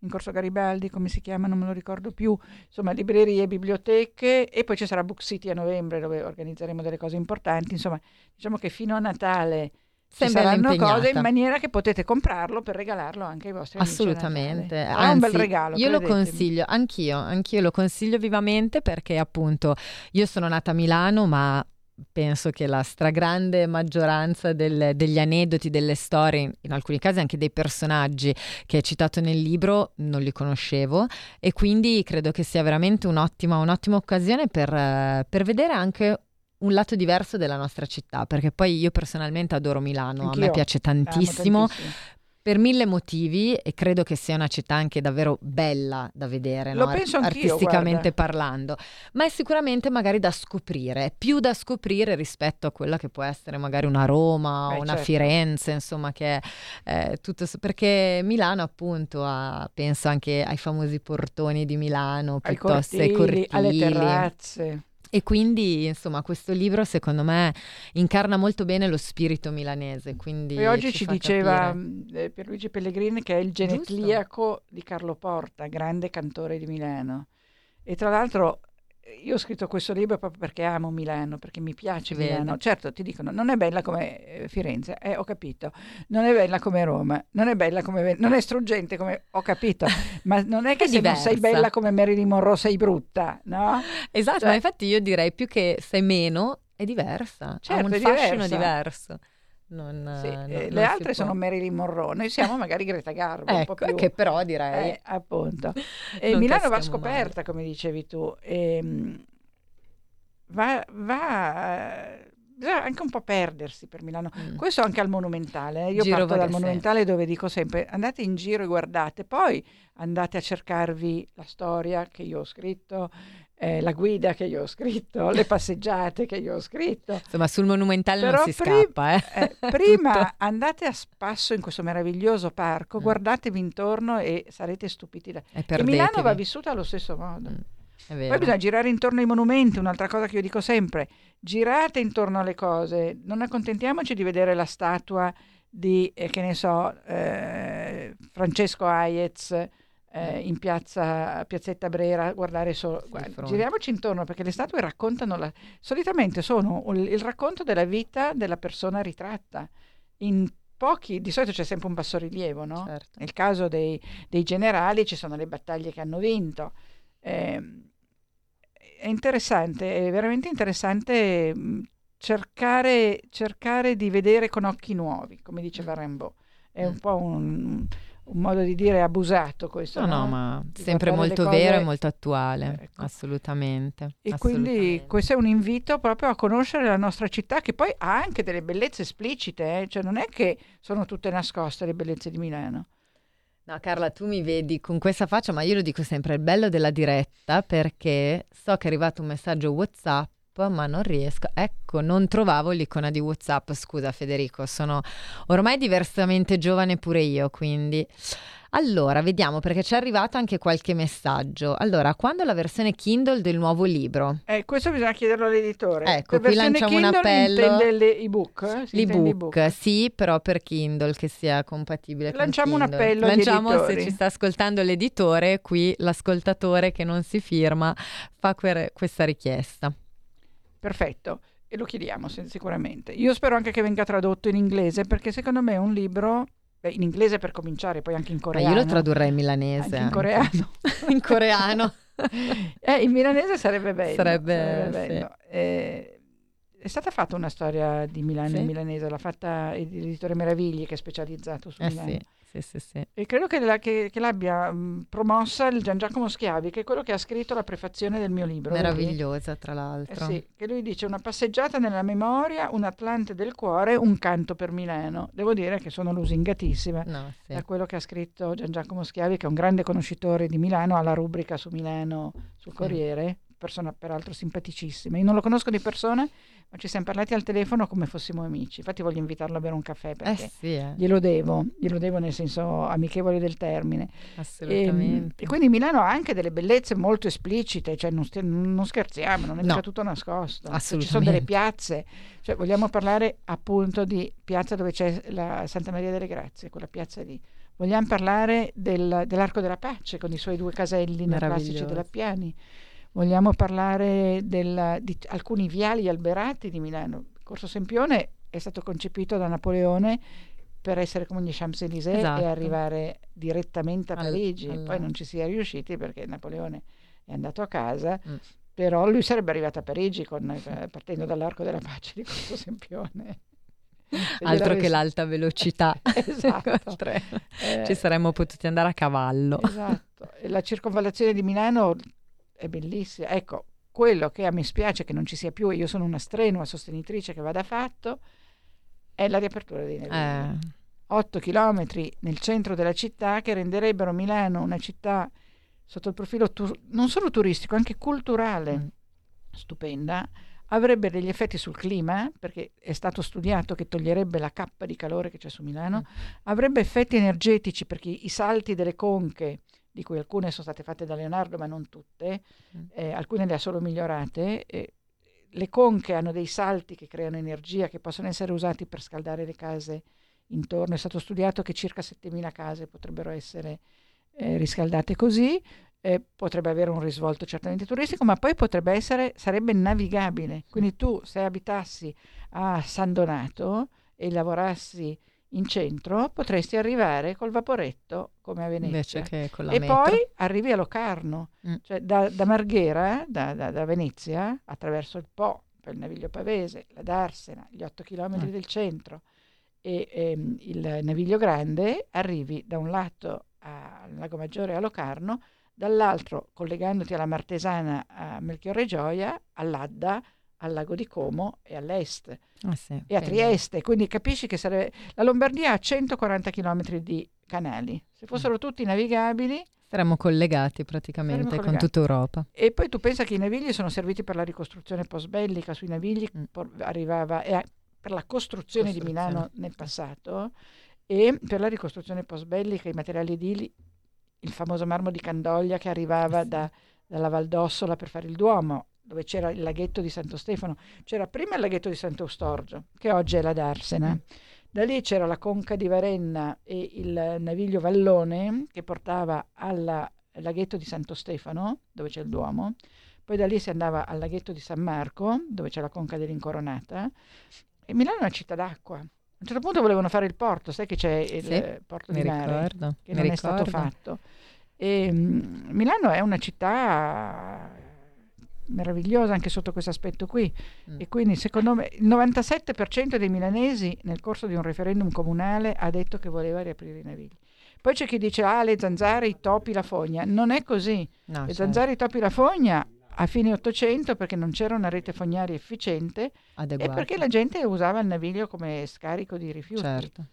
in Corso Garibaldi, come si chiama, non me lo ricordo più, insomma librerie, biblioteche e poi ci sarà Book City a novembre dove organizzeremo delle cose importanti, insomma diciamo che fino a Natale ci saranno cose in maniera che potete comprarlo per regalarlo anche ai vostri Assolutamente. amici. Assolutamente. È un bel regalo. Io credetemi. lo consiglio, anch'io, anch'io lo consiglio vivamente perché appunto io sono nata a Milano, ma penso che la stragrande maggioranza del, degli aneddoti, delle storie, in alcuni casi anche dei personaggi che hai citato nel libro, non li conoscevo e quindi credo che sia veramente un'ottima, un'ottima occasione per, per vedere anche un lato diverso della nostra città, perché poi io personalmente adoro Milano, Anch'io. a me piace tantissimo, tantissimo. per mille motivi e credo che sia una città anche davvero bella da vedere, Lo no? penso anch'io, artisticamente guarda. parlando, ma è sicuramente magari da scoprire, più da scoprire rispetto a quella che può essere magari una Roma, Beh, una certo. Firenze, insomma che è eh, tutto, perché Milano appunto ha, penso anche ai famosi portoni di Milano, Ai piuttosto ai cortili, alle cortili. terrazze. E quindi, insomma, questo libro secondo me incarna molto bene lo spirito milanese. E oggi ci fa diceva capire. mh, eh, Pierluigi Pellegrini che è il genetliaco di Carlo Porta, grande cantore di Milano. E tra l'altro io ho scritto questo libro proprio perché amo Milano, perché mi piace vede. Milano. Certo, ti dicono, non è bella come eh, Firenze, eh, ho capito. Non è bella come Roma, non è bella come non è struggente come ho capito, ma non è che È se non sei diversa. bella come Marilyn Monroe sei brutta, no? Esatto, Cioè- ma infatti io direi più che sei meno, è diversa. ha Certo, un è fascino diversa. diverso. Non, Sì, eh, non- eh, non le si altre sono Marilyn Monroe, noi siamo magari Greta Garbo, Ecco, più... che però direi... Eh, appunto. E Non Milano va scoperta, come dicevi tu. Ehm, va, va- bisogna anche un po' perdersi per Milano. Mm. Questo anche al Monumentale. eh. Io Giro parto dal. Monumentale dove dico sempre andate in giro e guardate, poi andate a cercarvi la storia che io ho scritto, eh, la guida che io ho scritto, le passeggiate che io ho scritto. Insomma, sul monumentale non Però si pri- scappa, eh. eh, prima andate a spasso in questo meraviglioso parco, Mm. guardatevi intorno e sarete stupiti da... E E Milano va vissuta allo stesso modo. Mm. Poi bisogna girare intorno ai monumenti, un'altra cosa che io dico sempre, girate intorno alle cose, non accontentiamoci di vedere la statua di, eh, che ne so, eh, Francesco Hayez eh, in piazza Piazzetta Brera, guardare solo, guarda, giriamoci intorno perché le statue raccontano, la, solitamente sono il, racconto della vita della persona ritratta. In pochi, di solito c'è sempre un bassorilievo, no? Certo. Nel caso dei, dei generali ci sono le battaglie che hanno vinto. Eh, è interessante, è veramente interessante mh, cercare, cercare di vedere con occhi nuovi, come diceva Rimbaud. È un Mm. po' un, un modo di dire abusato questo. No, no, no? ma Di sempre molto vero cose- e molto attuale, Ecco. assolutamente. E quindi assolutamente. questo è un invito proprio a conoscere la nostra città, che poi ha anche delle bellezze esplicite, eh, cioè non è che sono tutte nascoste le bellezze di Milano. No, Carla, tu mi vedi con questa faccia, ma io lo dico sempre, il bello della diretta perché so che è arrivato un messaggio WhatsApp, ma non riesco. Ecco, non trovavo l'icona di WhatsApp. Scusa, Federico, sono ormai diversamente giovane pure io, quindi. Allora, vediamo perché ci è arrivato anche qualche messaggio. Allora, quando la versione Kindle del nuovo libro? Eh, questo bisogna chiederlo all'editore. Ecco, Per qui lanciamo un Kindle appello. intende l'ebook? eh? Si L'ebook, sì, però per Kindle che sia compatibile Lanciamo con un appello Lanciamo se ci sta ascoltando l'editore, qui l'ascoltatore che non si firma fa que- questa richiesta. Perfetto, e lo chiediamo sicuramente. Io spero anche che venga tradotto in inglese, perché secondo me è un libro, beh, in inglese per cominciare, poi anche in Ma coreano. io lo tradurrei in milanese. In coreano. in coreano. Eh, in milanese sarebbe bello. Sarebbe- bello. Eh, è stata fatta una storia di Milano Sì. in milanese, l'ha fatta l'editore Meravigli che è specializzato su Eh Milano. sì, sì, sì, sì. E credo che, la- che- che l'abbia mh, promossa il Gian Giacomo Schiavi, che è quello che ha scritto la prefazione del mio libro. Meravigliosa, tra Eh l'altro. sì, che lui dice una passeggiata nella memoria, un Atlante del cuore, un canto per Milano. Devo dire che sono lusingatissima No, sì. da quello che ha scritto Gian Giacomo Schiavi, che è un grande conoscitore di Milano, ha la rubrica su Milano sul Corriere, persona peraltro simpaticissima. Io non lo conosco di persona, ma ci siamo parlati al telefono come fossimo amici. Infatti voglio invitarlo a bere un caffè Eh perché sì, eh, glielo devo, glielo devo nel senso amichevole del termine. E, assolutamente. e quindi Milano ha anche delle bellezze molto esplicite, cioè non, stia- non scherziamo, non è No. tutto nascosto. Ci sono Assolutamente. delle piazze, cioè vogliamo parlare appunto di piazza dove c'è la Santa Maria delle Grazie, quella piazza lì, Vogliamo parlare del, dell'Arco della Pace con i suoi due caselli neoclassici della Piani. Vogliamo parlare del, di alcuni viali alberati di Milano. Corso Sempione è stato concepito da Napoleone per essere come gli Champs-Élysées esatto. e arrivare direttamente a Parigi. All, Poi non ci si è riusciti perché Napoleone è andato a casa, mm. però lui sarebbe arrivato a Parigi con, eh, partendo dall'Arco della Pace di Corso Sempione. Altro che l'alta velocità. esatto. eh, Ci saremmo potuti andare a cavallo. Esatto. La circonvallazione di Milano è bellissima. Ecco, quello che a me spiace che non ci sia più, e io sono una strenua sostenitrice che vada fatto, è la riapertura dei navigli. Eh. 8 chilometri nel centro della città che renderebbero Milano una città sotto il profilo tur- non solo turistico, anche culturale, mm. stupenda avrebbe degli effetti sul clima, perché è stato studiato che toglierebbe la cappa di calore che c'è su Milano, mm. avrebbe effetti energetici perché i salti delle conche, di cui alcune sono state fatte da Leonardo ma non tutte, mm. eh, alcune le ha solo migliorate, eh, le conche hanno dei salti che creano energia che possono essere usati per scaldare le case intorno, è stato studiato che circa 7.000 case potrebbero essere eh, riscaldate così, eh, potrebbe avere un risvolto certamente turistico, ma poi potrebbe essere, sarebbe navigabile. Quindi tu se abitassi a San Donato e lavorassi in centro, potresti arrivare col vaporetto come a Venezia. E metro. poi arrivi a Locarno, mm. cioè da, da Marghera, da, da, da, Venezia, attraverso il Po, per il Naviglio Pavese, la Darsena, gli 8 km mm. del centro e ehm, il Naviglio Grande, arrivi da un lato al Lago Maggiore a Locarno dall'altro collegandoti alla Martesana a Melchiorre Gioia, all'Adda, al lago di Como e all'est ah, sì, e a Trieste. Quindi capisci che sarebbe... la Lombardia ha 140 km di canali. Se fossero mm. tutti navigabili... Saremmo collegati praticamente saremmo collegati. con tutta Europa. E poi tu pensa che i navigli sono serviti per la ricostruzione post-bellica. Sui navigli mm. arrivava... Eh, per la costruzione, costruzione, di Milano nel passato e per la ricostruzione post-bellica i materiali edili il famoso marmo di Candoglia che arrivava da, dalla Valdossola per fare il Duomo, dove c'era il laghetto di Santo Stefano. C'era prima il laghetto di Sant'Eustorgio, che oggi è la Darsena. Mm. Da lì c'era la conca di Varenna e il naviglio Vallone che portava al laghetto di Santo Stefano, dove c'è il Duomo. Poi da lì si andava al laghetto di San Marco, dove c'è la conca dell'Incoronata. E Milano è una città d'acqua. A un certo punto volevano fare il porto, sai che c'è il sì, porto di mare ricordo, che non ricordo. è stato fatto. E, um, Milano è una città meravigliosa anche sotto questo aspetto qui mm. e quindi secondo me il 97% dei milanesi nel corso di un referendum comunale ha detto che voleva riaprire i navigli. Poi c'è chi dice ah le zanzare, i topi, la fogna. Non è così. No, le certo. zanzare, i topi, la fogna a fine 800 perché non c'era una rete fognaria efficiente Adeguata. e perché la gente usava il naviglio come scarico di rifiuti. Certo.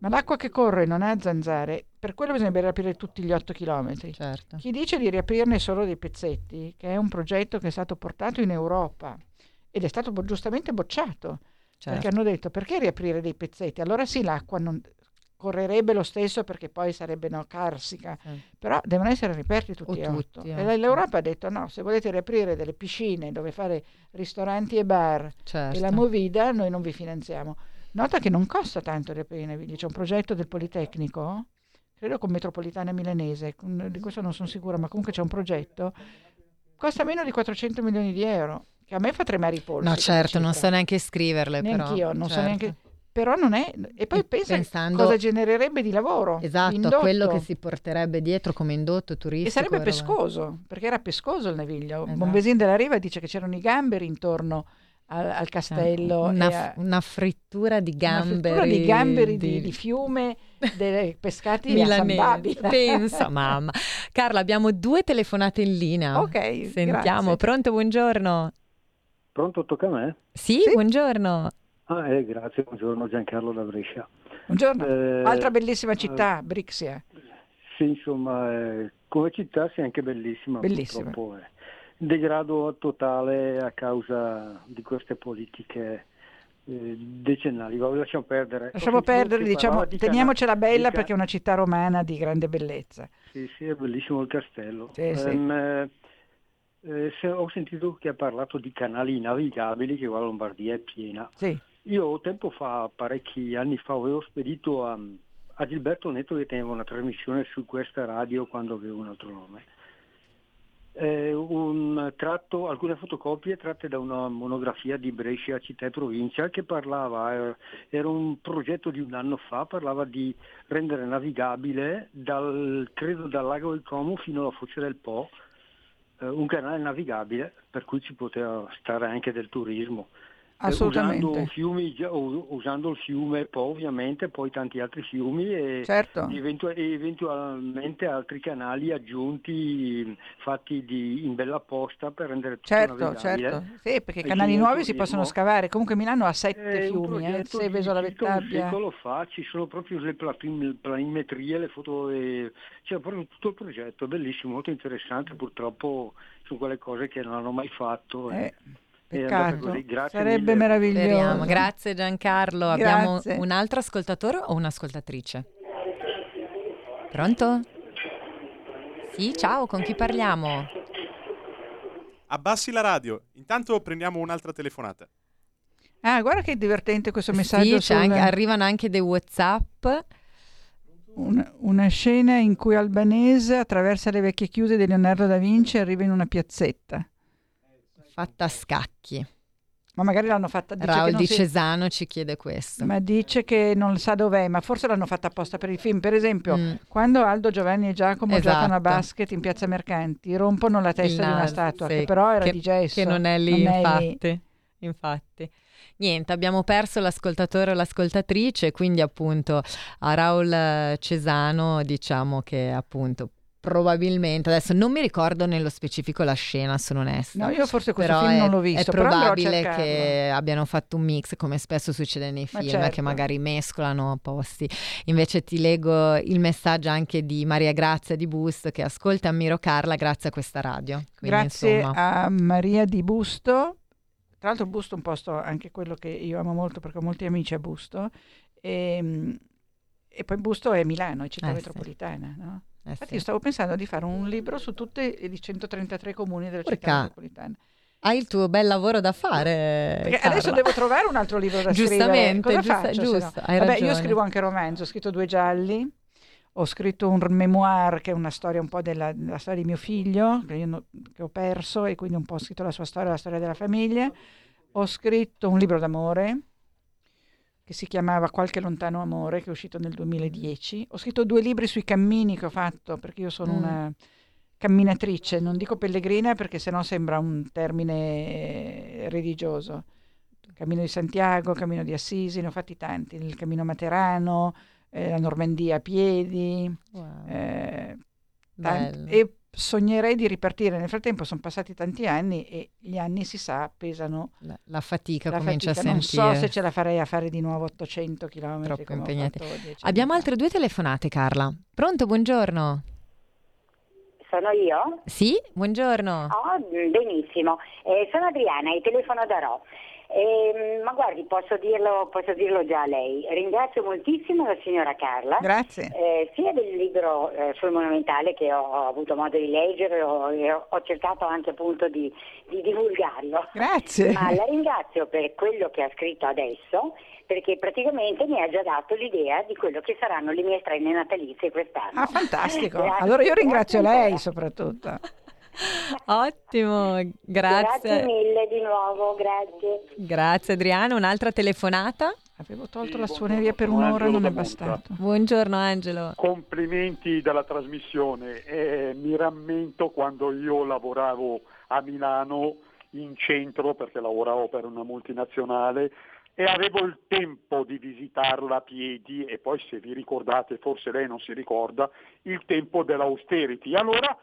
Ma l'acqua che corre non ha zanzare, per quello bisognerebbe riaprire tutti gli 8 km. Certo. Chi dice di riaprirne solo dei pezzetti, che è un progetto che è stato portato in Europa ed è stato giustamente bocciato, certo. perché hanno detto perché riaprire dei pezzetti? Allora sì, l'acqua non, correrebbe lo stesso perché poi sarebbe no, carsica, eh. però devono essere riaperti tutti e otto. E eh. l'Europa ha detto no, se volete riaprire delle piscine dove fare ristoranti e bar certo. e la movida, noi non vi finanziamo. Nota che non costa tanto i navigli, c'è un progetto del Politecnico, credo con metropolitana milanese, di questo non sono sicura, ma comunque c'è un progetto, costa meno di 400 milioni di euro, che a me fa tremare i polsi. No certo, non so neanche scriverle Neanch'io, però. non certo. so neanche però non è e poi pensa Pensando, cosa genererebbe di lavoro esatto quello che si porterebbe dietro come indotto turistico e sarebbe pescoso perché era pescoso il naviglio esatto. Bombesin della Riva dice che c'erano i gamberi intorno al, al castello una, a, una, frittura di gamberi una frittura di gamberi di, di, di fiume dei pescati milanesi pensa mamma Carla abbiamo due telefonate in linea ok sentiamo grazie. pronto buongiorno pronto tocca a me sì, sì. buongiorno Ah, eh, grazie, buongiorno Giancarlo da Brescia. Buongiorno, eh, altra bellissima città, eh, Brixia. Sì, insomma, eh, come città sì, anche bellissima. Bellissima. Degrado totale a causa di queste politiche eh, decennali. Lasciamo perdere. Lasciamo perdere, diciamo, di teniamocela bella perché è una città romana di grande bellezza. Sì, sì, è bellissimo il castello. Sì, sì. Um, eh, se ho sentito che ha parlato di canali navigabili, che qua la Lombardia è piena. Sì. Io tempo fa, parecchi anni fa, avevo spedito a, a Gilberto Netto che teneva una trasmissione su questa radio quando avevo un altro nome. Eh, un tratto, alcune fotocopie tratte da una monografia di Brescia città e provincia che parlava, eh, era un progetto di un anno fa, parlava di rendere navigabile dal, credo dal lago del Como fino alla foce del Po eh, un canale navigabile per cui ci poteva stare anche del turismo. Assolutamente. Usando, fiumi, usando, il fiume Po ovviamente, poi tanti altri fiumi e certo. eventu- eventualmente altri canali aggiunti fatti di, in bella posta per rendere tutto certo, certo. Sì, perché canali nuovi si possono scavare. Comunque Milano ha sette fiumi, eh, Seveso, la Vettabbia. Un secolo fa ci sono proprio le planimetrie, le foto, e... c'è proprio tutto il progetto, bellissimo, molto interessante. Purtroppo sono quelle cose che non hanno mai fatto. Eh. Peccato, sarebbe mille. meraviglioso. Speriamo. Grazie Giancarlo. Grazie. Abbiamo un altro ascoltatore o un'ascoltatrice? Pronto? Sì, ciao, con chi parliamo? Abbassi la radio, intanto prendiamo un'altra telefonata. Ah, guarda che divertente questo messaggio. Sì, sul... anche, arrivano anche dei WhatsApp. Una, una, scena in cui Albanese attraversa le vecchie chiuse di Leonardo da Vinci e arriva in una piazzetta fatta a scacchi. Ma magari l'hanno fatta dice Raul di si... Cesano ci chiede questo. Ma dice che non sa dov'è, ma forse l'hanno fatta apposta per il film. Per esempio, mm. quando Aldo, Giovanni e Giacomo esatto. giocano a basket in Piazza Mercanti, rompono la testa di una statua, sì, che però era che, di gesso. Che non è lì, non infatti. È lì. infatti. Niente, abbiamo perso l'ascoltatore o l'ascoltatrice, quindi appunto a Raul Cesano diciamo che appunto Probabilmente, adesso non mi ricordo nello specifico la scena, sono onesta. No, io forse questo film è, non l'ho visto. È probabile che abbiano fatto un mix, come spesso succede nei film, certo. che magari mescolano posti. Invece ti leggo il messaggio anche di Maria Grazia di Busto, che ascolta ammiro Carla grazie a questa radio. Quindi, grazie insomma... a Maria di Busto. Tra l'altro Busto è un posto anche quello che io amo molto perché ho molti amici a Busto. E, ehm, e poi Busto è Milano, è città eh, metropolitana, sì. no? Eh Infatti sì. io stavo pensando di fare un libro su tutti i 133 comuni della Porca. città metropolitana. Hai il tuo bel lavoro da fare. Perché Carla. adesso devo trovare un altro libro da Giustamente, scrivere. Cosa giusta, faccio, giusto, no? Vabbè, io scrivo anche romanzo, ho scritto Due gialli, ho scritto un memoir che è una storia un po' della, della storia di mio figlio, che, io che ho perso e quindi un po' ho scritto la sua storia, la storia della famiglia. Ho scritto un libro d'amore che si chiamava Qualche lontano amore, che è uscito nel 2010. Ho scritto due libri sui cammini che ho fatto, perché io sono mm. una camminatrice, non dico pellegrina perché sennò sembra un termine religioso. Cammino di Santiago, Cammino di Assisi, ne ho fatti tanti, il Cammino Materano, eh, la Normandia a piedi. Wow. Eh, tant- e sognerei di ripartire. Nel frattempo sono passati tanti anni e gli anni, si sa, pesano. La, la fatica la comincia fatica. a sentire. Non so se ce la farei a fare di nuovo 800 km. Troppo impegnati. Abbiamo altre due telefonate, Carla. Pronto, buongiorno. Sono io? Sì, buongiorno. Oh, benissimo. Eh, sono Adriana e telefono da Ro. Eh, ma guardi, posso dirlo, posso dirlo, già a lei. Ringrazio moltissimo la signora Carla. Grazie. Eh, sia del libro eh, sul monumentale che ho, ho, avuto modo di leggere ho, ho cercato anche appunto di, di, divulgarlo. Grazie. Ma la ringrazio per quello che ha scritto adesso perché praticamente mi ha già dato l'idea di quello che saranno le mie strenne natalizie quest'anno. Ah, fantastico. allora io ringrazio lei soprattutto. Ottimo, grazie. Grazie mille di nuovo, grazie. Grazie Adriano, un'altra telefonata? Avevo tolto sì, la suoneria per un'ora e non è bastato. Buongiorno Angelo. Complimenti della trasmissione. Eh, mi rammento quando io lavoravo a Milano in centro perché lavoravo per una multinazionale e avevo il tempo di visitarla a piedi e poi se vi ricordate, forse lei non si ricorda, il tempo dell'austerity. Allora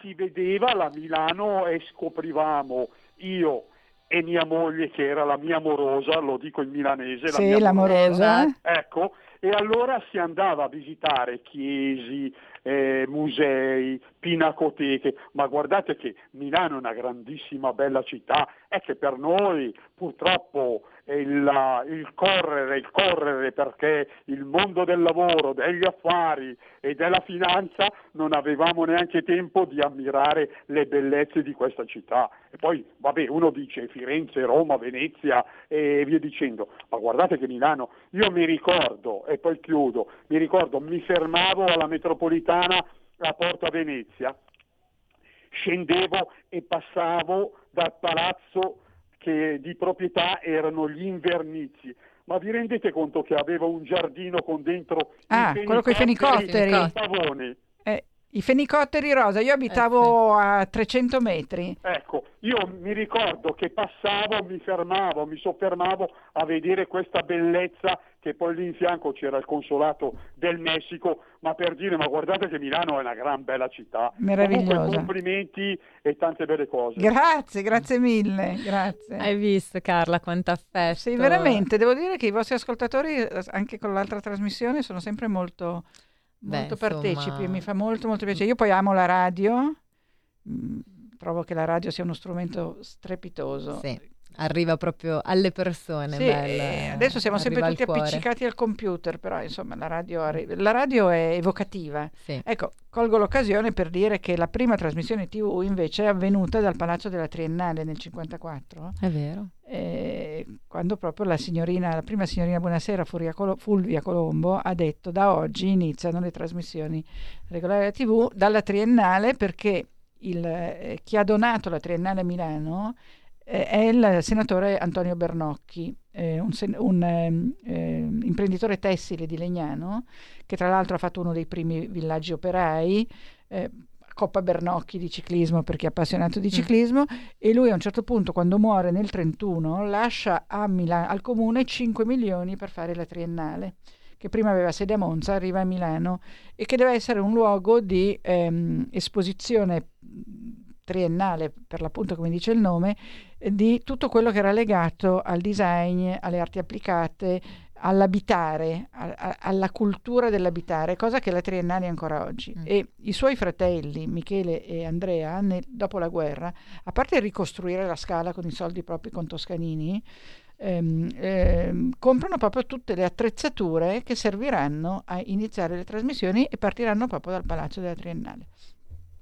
si vedeva la Milano e scoprivamo io e mia moglie che era la mia amorosa, lo dico in milanese, sì, la l'amorosa. Ecco, e allora si andava a visitare chiesi, eh, musei, pinacoteche, ma guardate che Milano è una grandissima bella città, è che per noi purtroppo il, il, correre, il correre perché il mondo del lavoro, degli affari e della finanza non avevamo neanche tempo di ammirare le bellezze di questa città. E poi, vabbè, uno dice Firenze, Roma, Venezia e via dicendo, ma guardate che Milano, io mi ricordo, e poi chiudo, mi ricordo, mi fermavo alla metropolitana a Porta Venezia, scendevo e passavo dal palazzo che di proprietà erano gli invernizi. Ma vi rendete conto che aveva un giardino con dentro ah, quello con i fenicotteri? Pavoni. Eh, I fenicotteri rosa, io abitavo eh sì. a 300 metri. Ecco, io mi ricordo che passavo, mi fermavo, mi soffermavo a vedere questa bellezza che poi lì in fianco c'era il consolato del Messico, ma per dire, ma guardate che Milano è una gran bella città. Meravigliosa. Comunque, complimenti e tante belle cose. Grazie, grazie mille, grazie. Hai visto Carla quanto affetto. Sì, veramente, devo dire che i vostri ascoltatori, anche con l'altra trasmissione, sono sempre molto, molto Beh, partecipi, insomma... mi fa molto molto piacere. Io poi amo la radio. Mm, trovo che la radio sia uno strumento strepitoso. Sì. Arriva proprio alle persone. Sì, bella, adesso siamo sempre tutti al appiccicati al computer, però insomma la radio, arri- la radio è evocativa. Sì. Ecco, colgo l'occasione per dire che la prima trasmissione TV invece è avvenuta dal Palazzo della Triennale nel 1954. È vero. Eh, quando proprio la signorina, la prima signorina Buonasera, Colo- Fulvia Colombo, ha detto da oggi iniziano le trasmissioni regolari della TV dalla Triennale perché il, eh, chi ha donato la Triennale a Milano eh, è il senatore Antonio Bernocchi, eh, un, sen- un eh, imprenditore tessile di Legnano, che tra l'altro ha fatto uno dei primi villaggi operai. Eh, Coppa Bernocchi di ciclismo per chi è appassionato di mm. ciclismo mm. e lui a un certo punto quando muore nel 31 lascia Mila- al comune 5 milioni per fare la triennale che prima aveva sede a Monza, arriva a Milano e che deve essere un luogo di ehm, esposizione triennale, per l'appunto come dice il nome, di tutto quello che era legato al design, alle arti applicate, all'abitare, a, a, alla cultura dell'abitare, cosa che la triennale è ancora oggi. Mm. E i suoi fratelli, Michele e Andrea, nel, dopo la guerra, a parte ricostruire la scala con i soldi propri con Toscanini, ehm, ehm, comprano proprio tutte le attrezzature che serviranno a iniziare le trasmissioni e partiranno proprio dal Palazzo della Triennale.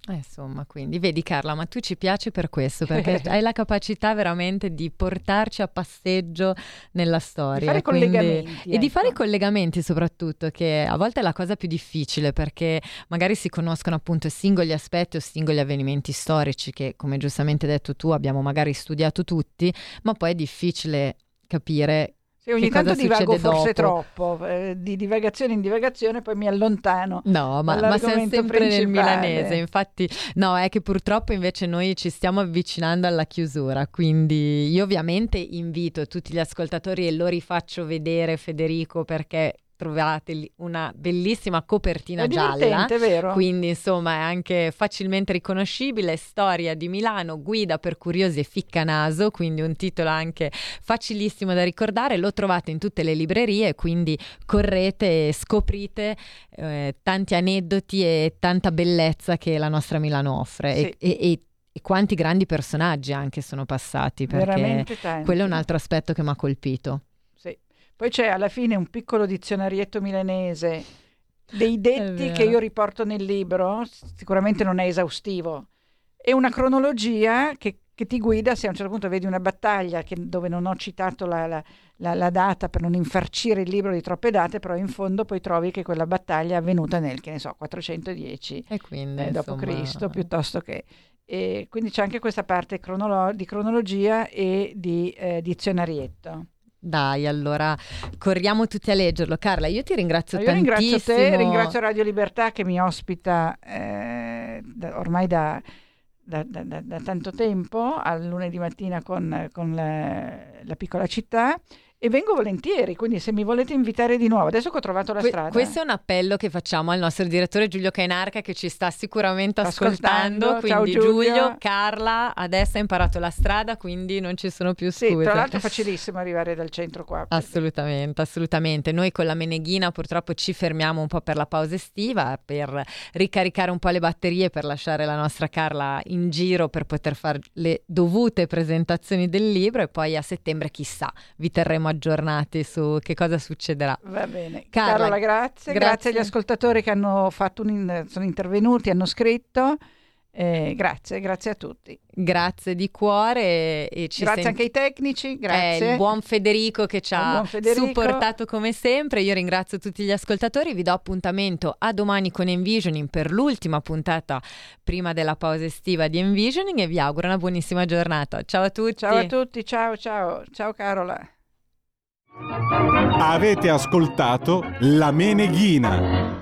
Eh, insomma, quindi vedi Carla, ma tu ci piaci per questo, perché hai la capacità veramente di portarci a passeggio nella storia. Di fare quindi... collegamenti. E ecco. di fare collegamenti soprattutto, che a volte è la cosa più difficile, perché magari si conoscono appunto singoli aspetti o singoli avvenimenti storici che, come giustamente detto tu, abbiamo magari studiato tutti, ma poi è difficile capire sì, ogni tanto divago forse dopo. troppo, eh, di divagazione in divagazione poi mi allontano. No, ma, ma siamo sempre principale. nel milanese, infatti no, è che purtroppo invece noi ci stiamo avvicinando alla chiusura, quindi io ovviamente invito tutti gli ascoltatori e lo rifaccio vedere Federico perché trovate una bellissima copertina gialla. vero? Quindi insomma è anche facilmente riconoscibile. Storia di Milano, guida per curiosi e ficcanaso, quindi un titolo anche facilissimo da ricordare. Lo trovate in tutte le librerie, quindi correte e scoprite eh, tanti aneddoti e tanta bellezza che la nostra Milano offre. Sì. E, e, e e quanti grandi personaggi anche sono passati perché quello è un altro aspetto che mi ha colpito. Poi c'è alla fine un piccolo dizionarietto milanese dei detti che io riporto nel libro, sicuramente non è esaustivo, e una cronologia che, che, ti guida se a un certo punto vedi una battaglia che, dove non ho citato la, la, la, la, data per non infarcire il libro di troppe date, però in fondo poi trovi che quella battaglia è avvenuta nel, che ne so, 410 e quindi, eh, d.C. piuttosto che... E quindi c'è anche questa parte cronolo- di cronologia e di eh, dizionarietto. Dai, allora corriamo tutti a leggerlo. Carla, io ti ringrazio io tantissimo. Ringrazio te, ringrazio Radio Libertà che mi ospita eh, da, ormai da, da, da, tanto tempo, al lunedì mattina con, con la, la, piccola città e vengo volentieri, quindi se mi volete invitare di nuovo, adesso che ho trovato la que- strada. Questo è un appello che facciamo al nostro direttore Giulio Cainarca che ci sta sicuramente ascoltando, ascoltando. quindi Ciao, Giulio. Giulio, Carla, adesso ha imparato la strada, quindi non ci sono più Sì, scuse. tra l'altro è facilissimo arrivare dal centro qua. Assolutamente, assolutamente. Noi con la Meneghina purtroppo ci fermiamo un po' per la pausa estiva, per ricaricare un po' le batterie, per lasciare la nostra Carla in giro per poter fare le dovute presentazioni del libro e poi a settembre chissà, vi terremo aggiornati su che cosa succederà. Va bene. Carla, Carola, grazie. grazie. Grazie agli ascoltatori che hanno fatto un sono intervenuti, hanno scritto. Eh, grazie, grazie a tutti. Grazie di cuore e ci grazie sen- anche ai tecnici, grazie. il buon Federico che ci ha Federico. supportato come sempre. Io ringrazio tutti gli ascoltatori. Vi do appuntamento a domani con Envisioning per l'ultima puntata prima della pausa estiva di Envisioning e vi auguro una buonissima giornata. Ciao a tutti. Ciao a tutti, ciao ciao, ciao Carola. Avete ascoltato La Meneghina.